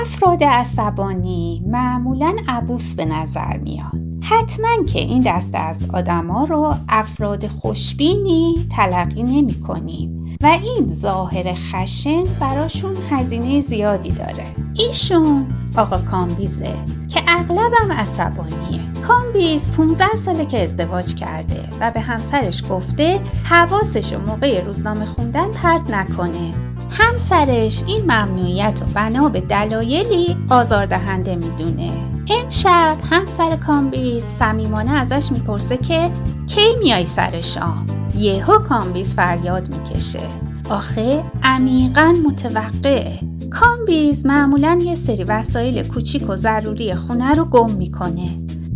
افراد عصبانی معمولا عبوس به نظر میان حتما که این دسته از آدما رو افراد خوشبینی تلقی نمی کنیم و این ظاهر خشن براشون هزینه زیادی داره. ایشون آقا کامبیزه که اغلبم عصبانیه. کامبیز 15 ساله که ازدواج کرده و به همسرش گفته حواسش موقع روزنامه خوندن پرت نکنه. همسرش این ممنوعیت و بنا به دلایلی آزاردهنده می‌دونه. امشب همسر کامبیز صمیمانه ازش می‌پرسه که کی میای سر شام؟ یهو کامبیز فریاد می‌کشه. آخه عمیقا متوقعه. کامبیز معمولا یه سری وسایل کوچیک و ضروری خونه رو گم می‌کنه.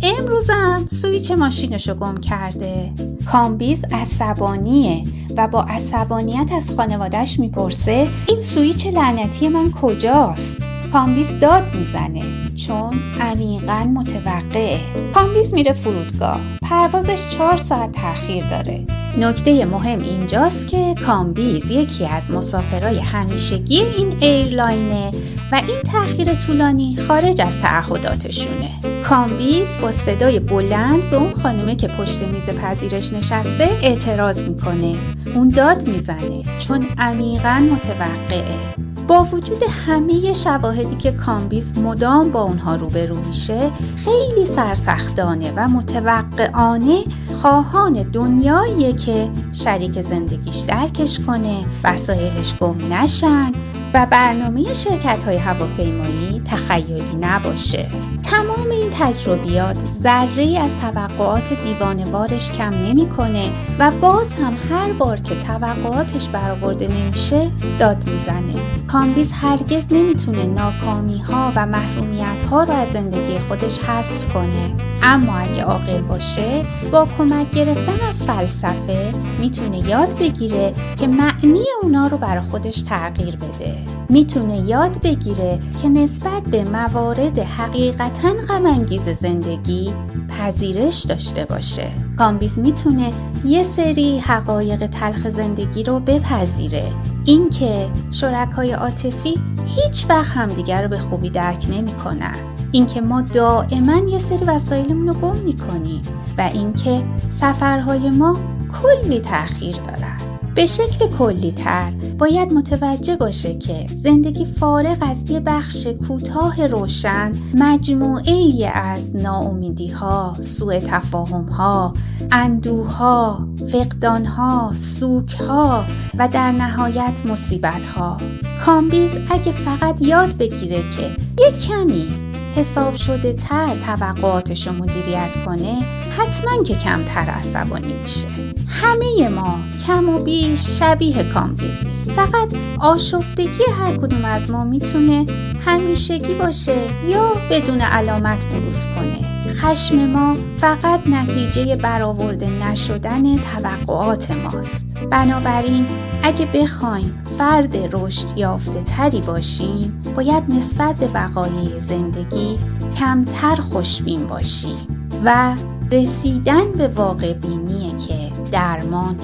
امروزم سویچ ماشینشو گم کرده. کامبیز عصبانیه و با عصبانیت از خانوادهش می‌پرسه این سویچ لعنتی من کجاست؟ کامبیز داد می‌زنه. چون عمیقا متوقعه. کامبیز میره فرودگاه. پروازش چهار ساعت تاخیر داره. نکته مهم اینجاست که کامبیز یکی از مسافرای همیشگی این ایرلاینه و این تاخیر طولانی خارج از تعهداتشونه. کامبیز با صدای بلند به اون خانومه که پشت میز پذیرش نشسته اعتراض می‌کنه. اون داد می‌زنه. چون عمیقا متوقعه. با وجود همه شواهدی که کامبیز مدام با اونها روبرو میشه خیلی سرسختانه و متوقعانه خواهان دنیاییه که شریک زندگیش درکش کنه وسایلش گم نشن و برنامه شرکت های هواپیمایی تخیلی نباشه. تمام این تجربیات ذره از توقعات دیوانوارش کم نمی‌کنه و باز هم هر بار که توقعاتش برآورده نمیشه داد می‌زنه. کامبیز هرگز نمی‌تونه ناکامی ها و محرومیت ها رو از زندگی خودش حذف کنه. اما اگه عاقل باشه با کمک گرفتن از فلسفه می‌تونه یاد بگیره که معنی اونا رو برای خودش تغییر بده. می‌تونه یاد بگیره که نسبت به موارد حقیقتا غمانگیز زندگی پذیرش داشته باشه. کامبیز می‌تونه یه سری حقایق تلخ زندگی رو بپذیره. اینکه شرکای عاطفی هیچ وقت همدیگر رو به خوبی درک نمی‌کنن. اینکه ما دائما یه سری وسایلمون رو گم می‌کنیم و اینکه سفرهای ما کلی تاخیر دارن به شکل کلی تر باید متوجه باشه که زندگی فارغ از یه بخش کوتاه روشن مجموعه ای از ناامیدی ها، سوء تفاهم ها، اندوه ها، فقدان ها، سوگ ها و در نهایت مصیبت ها. کامبیز اگه فقط یاد بگیره که یه کمی حساب شده تر توقعاتش رو مدیریت کنه حتما که کمتر عصبانی میشه. همه ما کم و بیش شبیه کامبیزی فقط آشفتگی هر کدوم از ما می‌تونه همیشگی باشه یا بدون علامت بروز کنه. خشم ما فقط نتیجه برآورده نشدن توقعات ماست. بنابراین اگه بخوایم فرد رشد یافته تری باشیم باید نسبت به وقایع زندگی کمتر خوشبین باشیم و رسیدن به واقع بینیه که درمان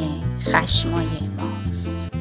خشمای ماست.